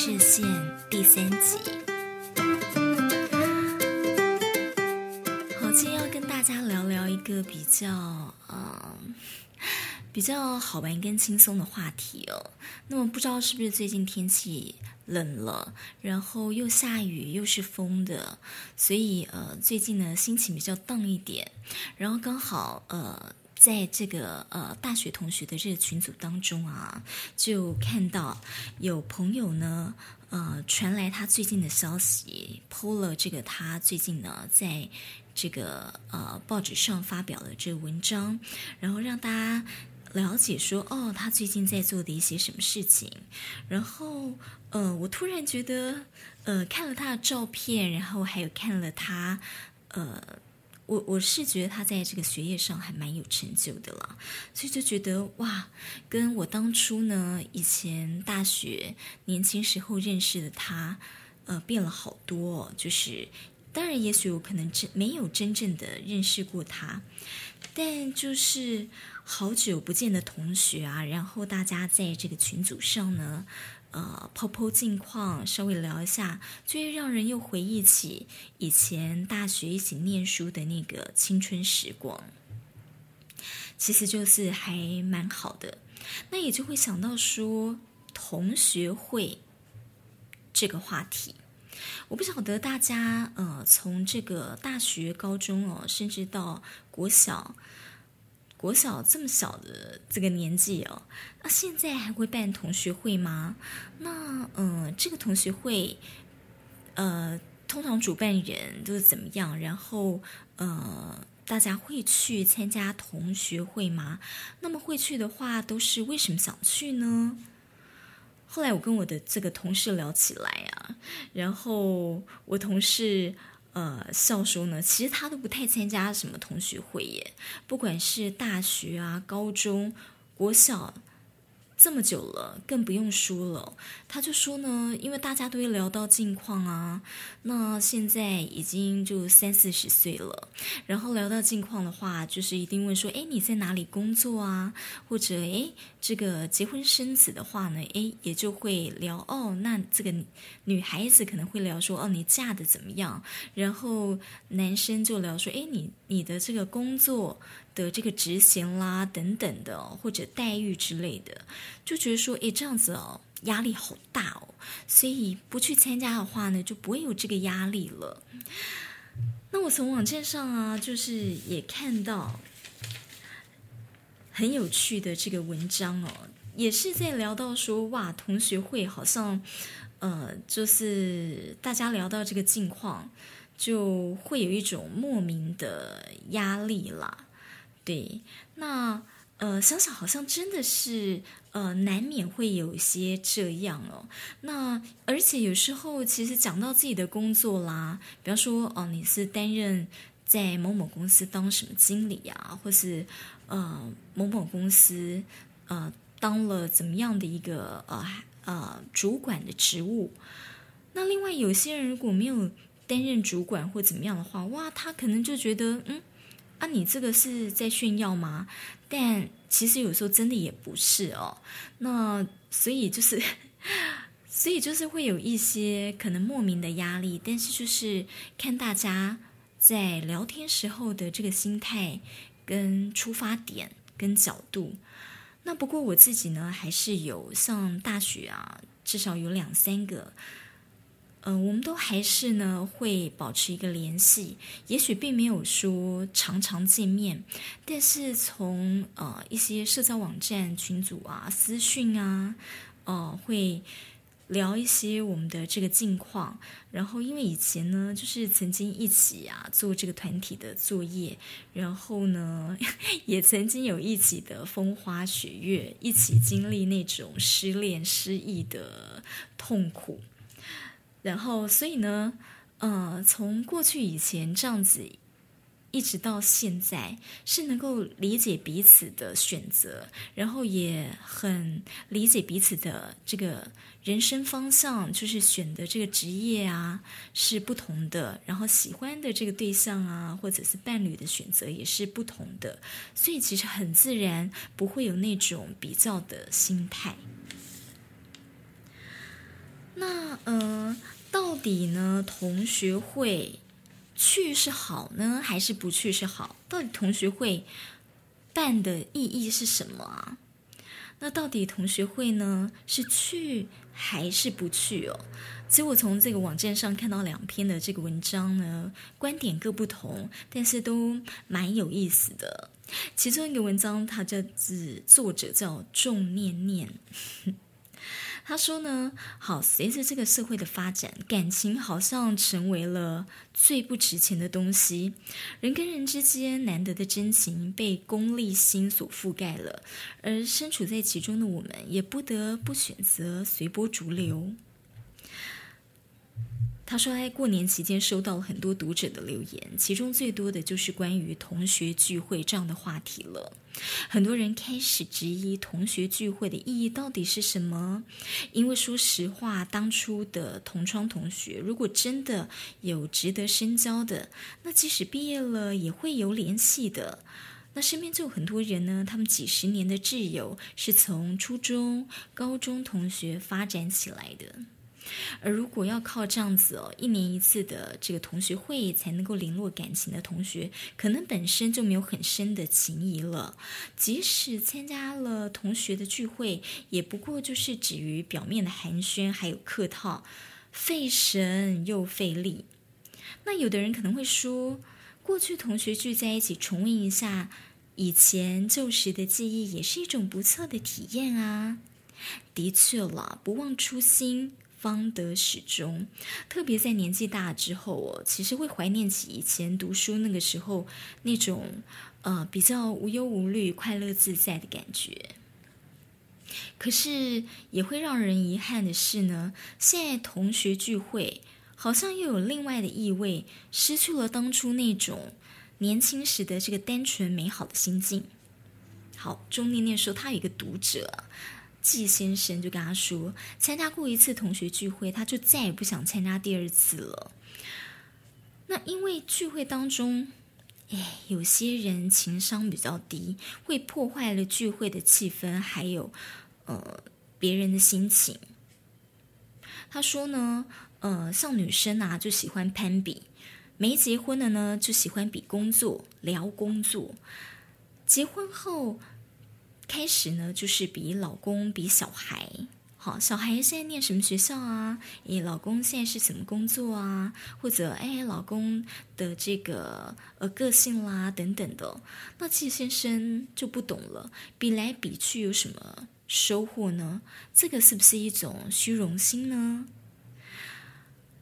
视线第三集。好，今天要跟大家聊聊一个比较呃比较好玩跟轻松的话题哦。那么不知道是不是最近天气冷了，然后又下雨又是风的，所以呃最近呢心情比较荡一点，然后刚好呃。在这个呃大学同学的这个群组当中啊，就看到有朋友呢，呃传来他最近的消息，po 了这个他最近呢在这个呃报纸上发表的这个文章，然后让大家了解说，哦，他最近在做的一些什么事情。然后呃，我突然觉得，呃，看了他的照片，然后还有看了他呃。我我是觉得他在这个学业上还蛮有成就的啦，所以就觉得哇，跟我当初呢以前大学年轻时候认识的他，呃，变了好多。就是当然，也许我可能真没有真正的认识过他，但就是好久不见的同学啊，然后大家在这个群组上呢。呃，抛抛近况，稍微聊一下，就会让人又回忆起以前大学一起念书的那个青春时光。其实就是还蛮好的，那也就会想到说同学会这个话题。我不晓得大家呃，从这个大学、高中哦，甚至到国小。国小这么小的这个年纪哦，那现在还会办同学会吗？那嗯、这个同学会，呃，通常主办人都是怎么样？然后呃，大家会去参加同学会吗？那么会去的话，都是为什么想去呢？后来我跟我的这个同事聊起来啊，然后我同事。呃，校收呢，其实他都不太参加什么同学会耶，不管是大学啊、高中、国小。这么久了，更不用说了。他就说呢，因为大家都会聊到近况啊，那现在已经就三四十岁了，然后聊到近况的话，就是一定问说，哎，你在哪里工作啊？或者，哎，这个结婚生子的话呢，哎，也就会聊哦。那这个女孩子可能会聊说，哦，你嫁的怎么样？然后男生就聊说，哎，你你的这个工作。的这个职衔啦，等等的，或者待遇之类的，就觉得说，诶，这样子哦，压力好大哦，所以不去参加的话呢，就不会有这个压力了。那我从网站上啊，就是也看到很有趣的这个文章哦，也是在聊到说，哇，同学会好像，呃，就是大家聊到这个近况，就会有一种莫名的压力啦。对，那呃，想想好像真的是呃，难免会有一些这样哦。那而且有时候其实讲到自己的工作啦，比方说哦、你是担任在某某公司当什么经理啊，或是呃某某公司呃当了怎么样的一个呃呃主管的职务。那另外有些人如果没有担任主管或怎么样的话，哇，他可能就觉得嗯。啊，你这个是在炫耀吗？但其实有时候真的也不是哦。那所以就是，所以就是会有一些可能莫名的压力，但是就是看大家在聊天时候的这个心态跟出发点跟角度。那不过我自己呢，还是有上大学啊，至少有两三个。嗯、我们都还是呢会保持一个联系，也许并没有说常常见面，但是从呃一些社交网站群组啊、私讯啊，呃会聊一些我们的这个近况。然后因为以前呢，就是曾经一起啊做这个团体的作业，然后呢 也曾经有一起的风花雪月，一起经历那种失恋失意的痛苦。然后，所以呢，呃，从过去以前这样子，一直到现在，是能够理解彼此的选择，然后也很理解彼此的这个人生方向，就是选的这个职业啊是不同的，然后喜欢的这个对象啊，或者是伴侣的选择也是不同的，所以其实很自然不会有那种比较的心态。那呃，到底呢，同学会去是好呢，还是不去是好？到底同学会办的意义是什么啊？那到底同学会呢，是去还是不去哦？其实我从这个网站上看到两篇的这个文章呢，观点各不同，但是都蛮有意思的。其中一个文章，它叫自作者叫仲念念。他说呢，好，随着这个社会的发展，感情好像成为了最不值钱的东西。人跟人之间难得的真情被功利心所覆盖了，而身处在其中的我们，也不得不选择随波逐流。他说，在过年期间收到了很多读者的留言，其中最多的就是关于同学聚会这样的话题了。很多人开始质疑同学聚会的意义到底是什么？因为说实话，当初的同窗同学，如果真的有值得深交的，那即使毕业了也会有联系的。那身边就有很多人呢，他们几十年的挚友是从初中、高中同学发展起来的。而如果要靠这样子哦，一年一次的这个同学会才能够联络感情的同学，可能本身就没有很深的情谊了。即使参加了同学的聚会，也不过就是止于表面的寒暄，还有客套，费神又费力。那有的人可能会说，过去同学聚在一起，重温一下以前旧时的记忆，也是一种不错的体验啊。的确了，不忘初心。方得始终，特别在年纪大之后哦，其实会怀念起以前读书那个时候那种呃比较无忧无虑、快乐自在的感觉。可是也会让人遗憾的是呢，现在同学聚会好像又有另外的意味，失去了当初那种年轻时的这个单纯美好的心境。好，钟念念说他有一个读者。季先生就跟他说，参加过一次同学聚会，他就再也不想参加第二次了。那因为聚会当中，哎，有些人情商比较低，会破坏了聚会的气氛，还有呃别人的心情。他说呢，呃，像女生啊，就喜欢攀比；没结婚的呢，就喜欢比工作，聊工作；结婚后。开始呢，就是比老公、比小孩。好，小孩现在念什么学校啊？诶，老公现在是什么工作啊？或者，哎，老公的这个呃个性啦，等等的。那季先生就不懂了，比来比去有什么收获呢？这个是不是一种虚荣心呢？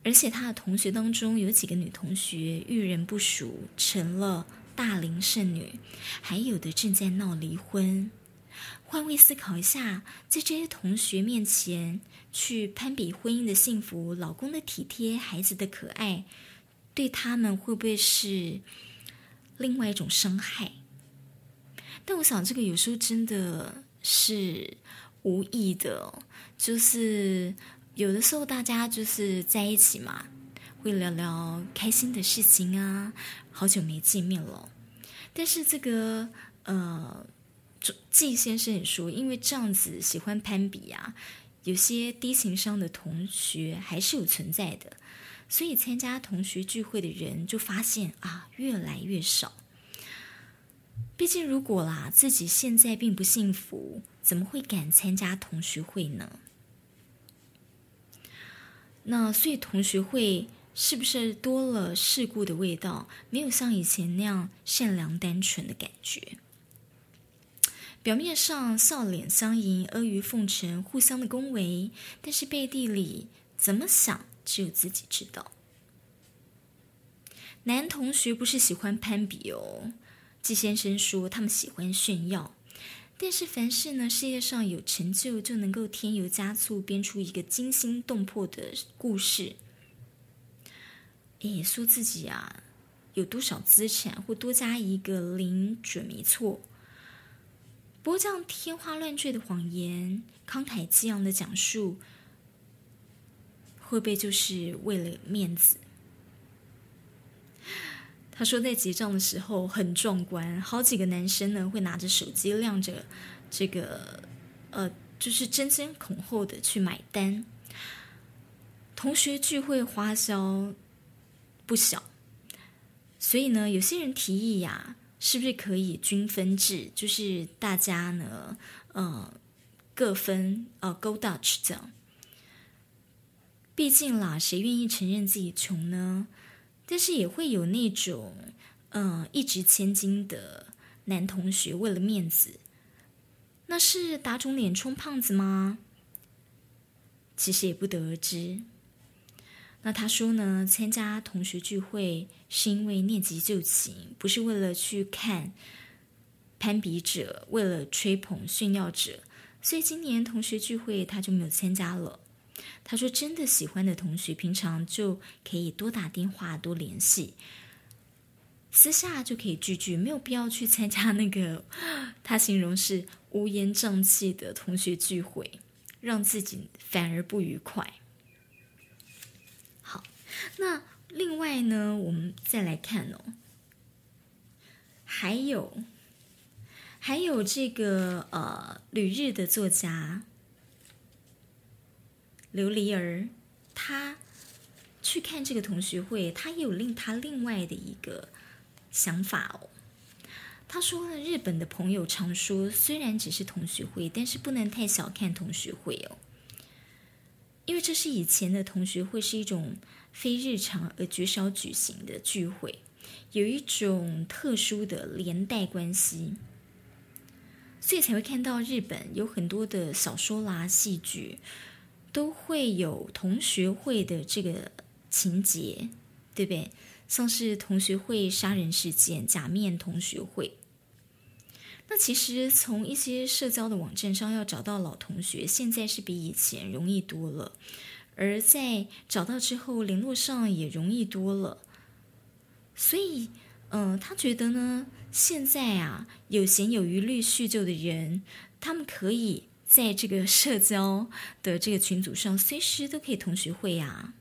而且他的同学当中有几个女同学遇人不淑，成了大龄剩女，还有的正在闹离婚。换位思考一下，在这些同学面前去攀比婚姻的幸福、老公的体贴、孩子的可爱，对他们会不会是另外一种伤害？但我想，这个有时候真的是无意的，就是有的时候大家就是在一起嘛，会聊聊开心的事情啊，好久没见面了，但是这个呃。季先生也说，因为这样子喜欢攀比啊，有些低情商的同学还是有存在的，所以参加同学聚会的人就发现啊，越来越少。毕竟如果啦，自己现在并不幸福，怎么会敢参加同学会呢？那所以同学会是不是多了世故的味道？没有像以前那样善良单纯的感觉？表面上笑脸相迎、阿谀奉承、互相的恭维，但是背地里怎么想，只有自己知道。男同学不是喜欢攀比哦，季先生说他们喜欢炫耀，但是凡事呢，事业上有成就就能够添油加醋，编出一个惊心动魄的故事。诶，说自己啊有多少资产，或多加一个零准没错。不过这样天花乱坠的谎言，慷慨激昂的讲述，会不会就是为了面子？他说在结账的时候很壮观，好几个男生呢会拿着手机亮着这个，呃，就是争先恐后的去买单。同学聚会花销不小，所以呢，有些人提议呀，是不是可以均分制，就是大家呢，呃，各分呃，Go Dutch 这样。毕竟啦，谁愿意承认自己穷呢？但是也会有那种，呃，一掷千金的男同学，为了面子，那是打肿脸充胖子吗？其实也不得而知。那他说呢，参加同学聚会是因为念及旧情，不是为了去看攀比者，为了吹捧炫耀者，所以今年同学聚会他就没有参加了。他说，真的喜欢的同学，平常就可以多打电话、多联系，私下就可以聚聚，没有必要去参加那个他形容是乌烟瘴气的同学聚会，让自己反而不愉快。那另外呢，我们再来看哦，还有还有这个呃，旅日的作家琉璃儿，他去看这个同学会，他也有令他另外的一个想法哦。他说，日本的朋友常说，虽然只是同学会，但是不能太小看同学会哦，因为这是以前的同学会是一种。非日常而绝少举行的聚会，有一种特殊的连带关系，所以才会看到日本有很多的小说啦、戏剧，都会有同学会的这个情节，对不对？像是同学会杀人事件、假面同学会。那其实从一些社交的网站上要找到老同学，现在是比以前容易多了。而在找到之后，联络上也容易多了。所以，嗯、他觉得呢，现在啊，有闲有余力叙旧的人，他们可以在这个社交的这个群组上，随时都可以同学会啊。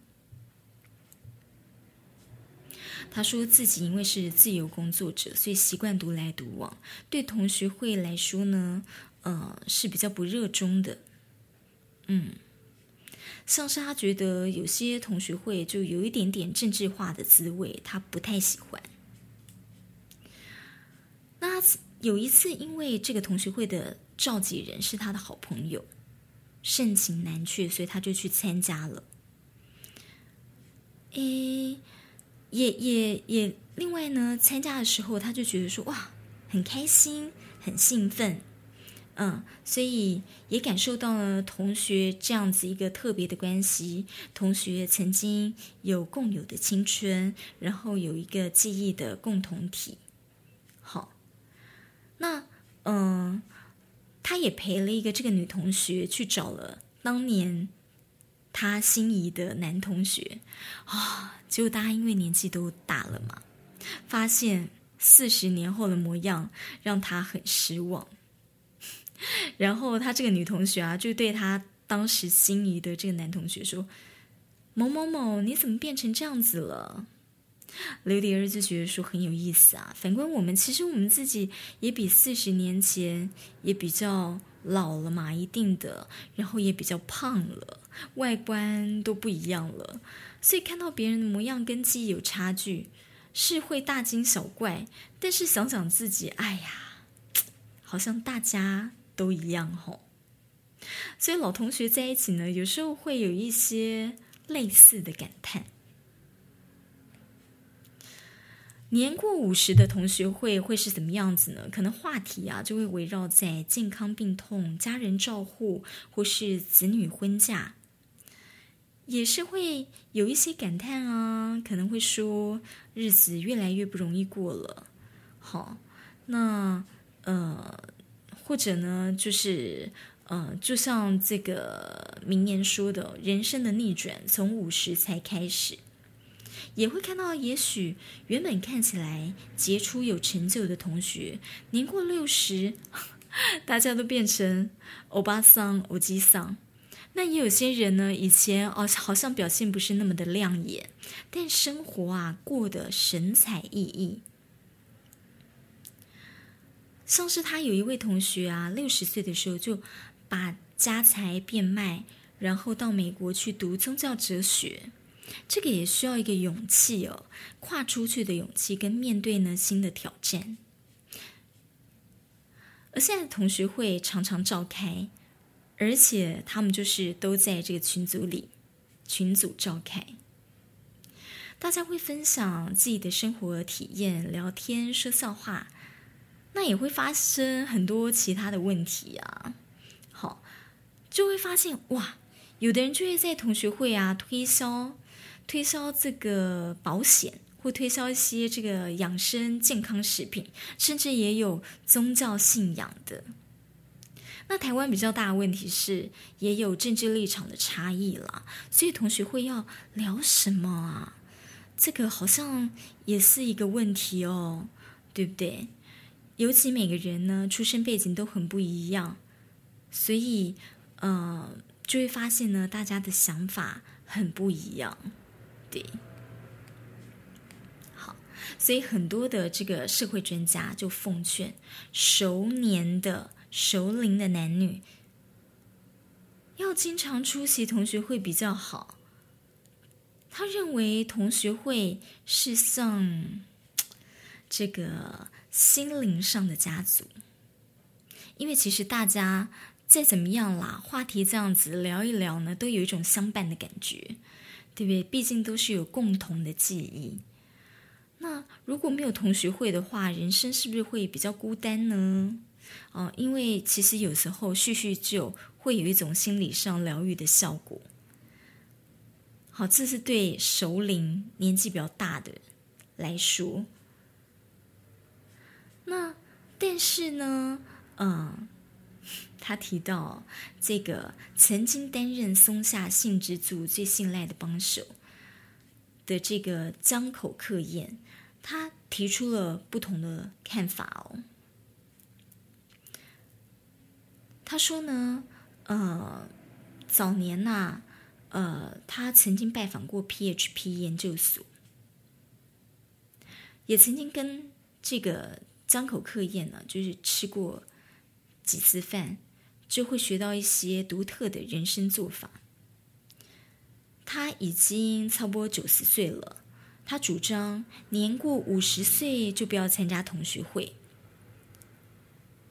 他说自己因为是自由工作者，所以习惯独来独往，对同学会来说呢，呃，是比较不热衷的。嗯。像是他觉得有些同学会就有一点点政治化的滋味，他不太喜欢。那有一次，因为这个同学会的召集人是他的好朋友，盛情难却，所以他就去参加了。诶，也也也，另外呢，参加的时候他就觉得说，哇，很开心，很兴奋。嗯，所以也感受到了同学这样子一个特别的关系。同学曾经有共有的青春，然后有一个记忆的共同体。好，那嗯，他也陪了一个这个女同学去找了当年他心仪的男同学啊，结果大家因为年纪都大了嘛，发现四十年后的模样让他很失望。然后他这个女同学啊，就对他当时心仪的这个男同学说：“某某某，你怎么变成这样子了？”刘迪儿就觉得说很有意思啊。反观我们，其实我们自己也比四十年前也比较老了嘛，一定的，然后也比较胖了，外观都不一样了。所以看到别人的模样跟记忆有差距，是会大惊小怪。但是想想自己，哎呀，好像大家。都一样吼，所以老同学在一起呢，有时候会有一些类似的感叹。年过五十的同学会会是怎么样子呢？可能话题啊就会围绕在健康病痛、家人照护，或是子女婚嫁，也是会有一些感叹啊，可能会说日子越来越不容易过了。好，那呃。或者呢，就是，呃，就像这个名言说的，人生的逆转从五十才开始，也会看到，也许原本看起来杰出有成就的同学，年过六十，大家都变成欧巴桑、欧吉桑。那也有些人呢，以前哦，好像表现不是那么的亮眼，但生活啊，过得神采奕奕。像是他有一位同学啊，六十岁的时候就把家财变卖，然后到美国去读宗教哲学，这个也需要一个勇气哦，跨出去的勇气跟面对呢新的挑战。而现在的同学会常常召开，而且他们就是都在这个群组里，群组召开，大家会分享自己的生活体验，聊天说笑话，那也会发生很多其他的问题啊。好，就会发现哇，有的人就会在同学会啊推销推销这个保险。会推销一些这个养生健康食品，甚至也有宗教信仰的。那台湾比较大的问题是，也有政治立场的差异啦。所以同学会要聊什么啊？这个好像也是一个问题哦，对不对？尤其每个人呢，出身背景都很不一样，所以呃，就会发现呢，大家的想法很不一样，对。好所以很多的这个社会专家就奉劝熟年的熟龄的男女要经常出席同学会比较好。他认为同学会是像这个心灵上的家族，因为其实大家再怎么样啦，话题这样子聊一聊呢，都有一种相伴的感觉，对不对？毕竟都是有共同的记忆。那如果没有同学会的话，人生是不是会比较孤单呢？哦，因为其实有时候叙叙旧会有一种心理上疗愈的效果。好，这是对熟龄年纪比较大的来说。那但是呢，嗯，他提到这个曾经担任松下幸之助最信赖的帮手的这个江口克彦。他提出了不同的看法哦。他说呢，呃，早年呐、呃，他曾经拜访过 PHP 研究所，也曾经跟这个江口克彦呢，就是吃过几次饭，就会学到一些独特的人生做法。他已经差不多九十岁了。他主张年过五十岁就不要参加同学会，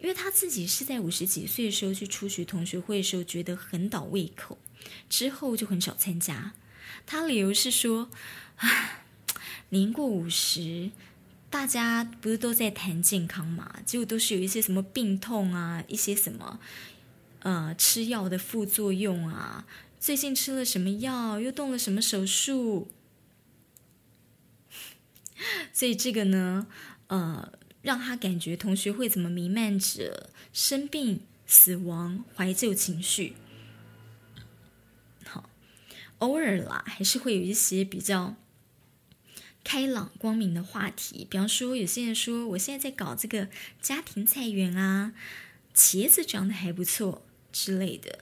因为他自己是在五十几岁的时候去出席同学会的时候觉得很倒胃口，之后就很少参加。他理由是说，啊，年过五十，大家不是都在谈健康嘛，结果都是有一些什么病痛啊，一些什么呃吃药的副作用啊，最近吃了什么药，又动了什么手术。所以这个呢，呃，让他感觉同学会怎么弥漫着生病、死亡、怀旧情绪。好，偶尔啦，还是会有一些比较开朗、光明的话题。比方说，有些人说，我现在在搞这个家庭菜园啊，茄子长得还不错之类的。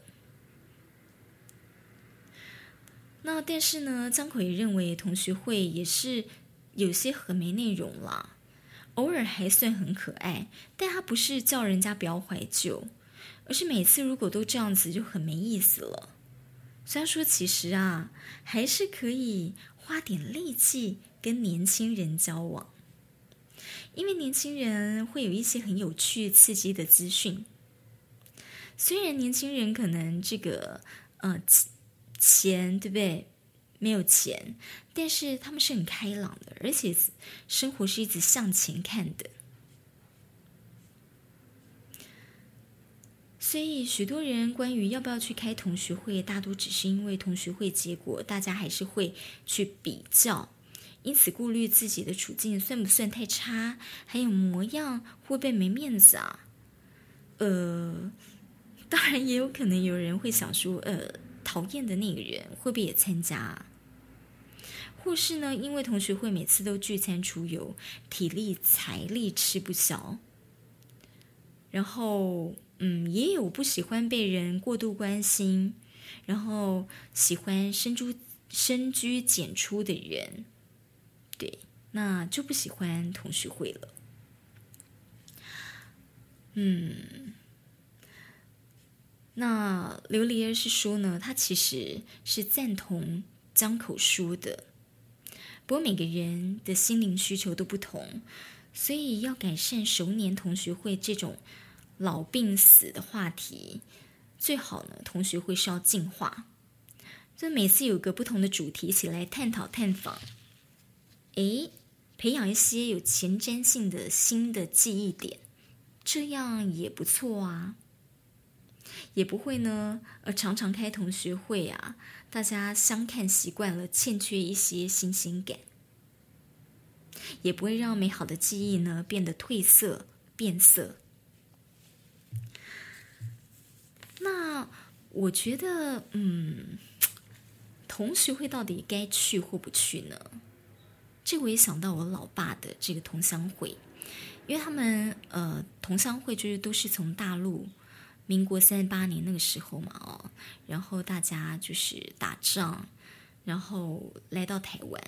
那但是呢，张口也认为同学会也是。有些很没内容啦，偶尔还算很可爱，但他不是叫人家不要怀旧，而是每次如果都这样子就很没意思了。虽然说其实啊，还是可以花点力气跟年轻人交往，因为年轻人会有一些很有趣、刺激的资讯。虽然年轻人可能这个呃钱对不对？没有钱，但是他们是很开朗的，而且生活是一直向前看的。所以，许多人关于要不要去开同学会，大多只是因为同学会结果，大家还是会去比较，因此顾虑自己的处境算不算太差，还有模样会不会没面子啊？呃，当然也有可能有人会想说，呃，讨厌的那个人会不会也参加啊？或是呢，因为同学会每次都聚餐出游，体力财力吃不消。然后，嗯，也有不喜欢被人过度关心，然后喜欢深居深居简出的人，对，那就不喜欢同学会了。嗯，那琉璃儿是说呢，他其实是赞同江口说的。不过每个人的心灵需求都不同，所以要改善熟年同学会这种老病死的话题，最好呢，同学会是要进化，就每次有个不同的主题起来探讨探访，诶，培养一些有前瞻性的新的记忆点，这样也不错啊。也不会呢，呃，常常开同学会啊，大家相看习惯了，欠缺一些新鲜感，也不会让美好的记忆呢变得褪色变色。那我觉得，嗯，同学会到底该去或不去呢？这我也想到我老爸的这个同乡会，因为他们呃，同乡会就是都是从大陆。民国三十八年那个时候嘛，哦，然后大家就是打仗，然后来到台湾，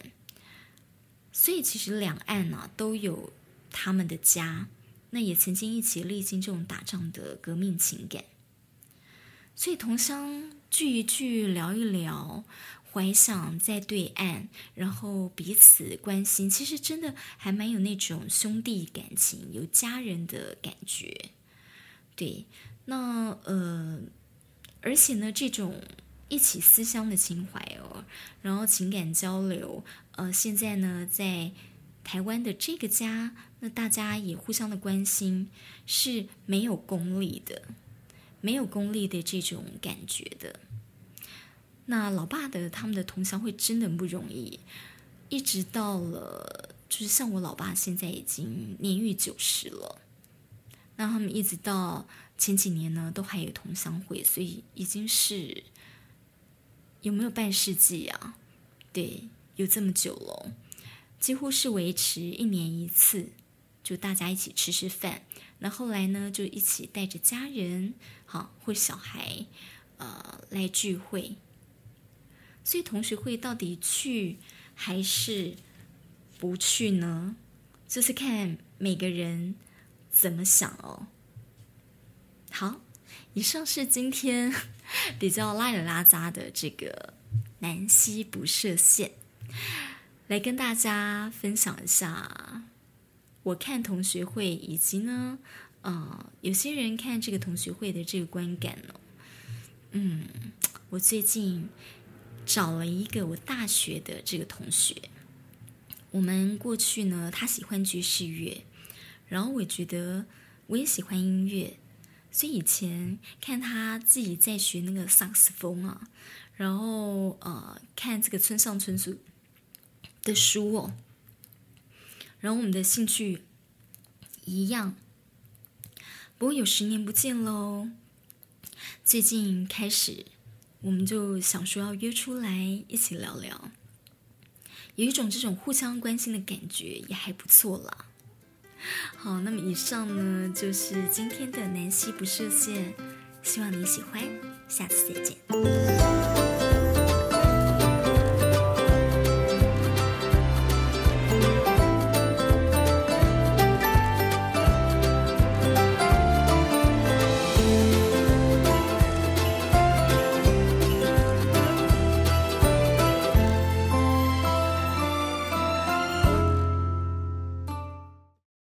所以其实两岸呢，都有他们的家，那也曾经一起历经这种打仗的革命情感，所以同乡聚一聚，聊一聊，怀想在对岸，然后彼此关心，其实真的还蛮有那种兄弟感情，有家人的感觉，对。那呃，而且呢，这种一起思乡的情怀哦，然后情感交流，呃，现在呢，在台湾的这个家，那大家也互相的关心，是没有功利的，没有功利的这种感觉的。那老爸的他们的同乡会真的很不容易，一直到了，就是像我老爸现在已经年逾九十了，那他们一直到。前几年呢，都还有同乡会，所以已经是有没有半世纪啊？对，有这么久了，几乎是维持一年一次，就大家一起吃吃饭。那后来呢，就一起带着家人，好或小孩，呃，来聚会。所以同学会到底去还是不去呢？就是看每个人怎么想哦。好，以上是今天 比较拉里拉杂的这个南溪不设限，来跟大家分享一下我看同学会，以及呢，呃，有些人看这个同学会的这个观感哦。嗯，我最近找了一个我大学的这个同学，我们过去呢，他喜欢爵士乐，然后我觉得我也喜欢音乐。所以以前看他自己在学那个萨克斯风啊，然后呃看这个村上春树的书哦，然后我们的兴趣一样。不过有十年不见喽，最近开始我们就想说要约出来一起聊聊，有一种这种互相关心的感觉也还不错啦。好，那么以上呢，就是今天的南溪不设限，希望你喜欢，下次再见。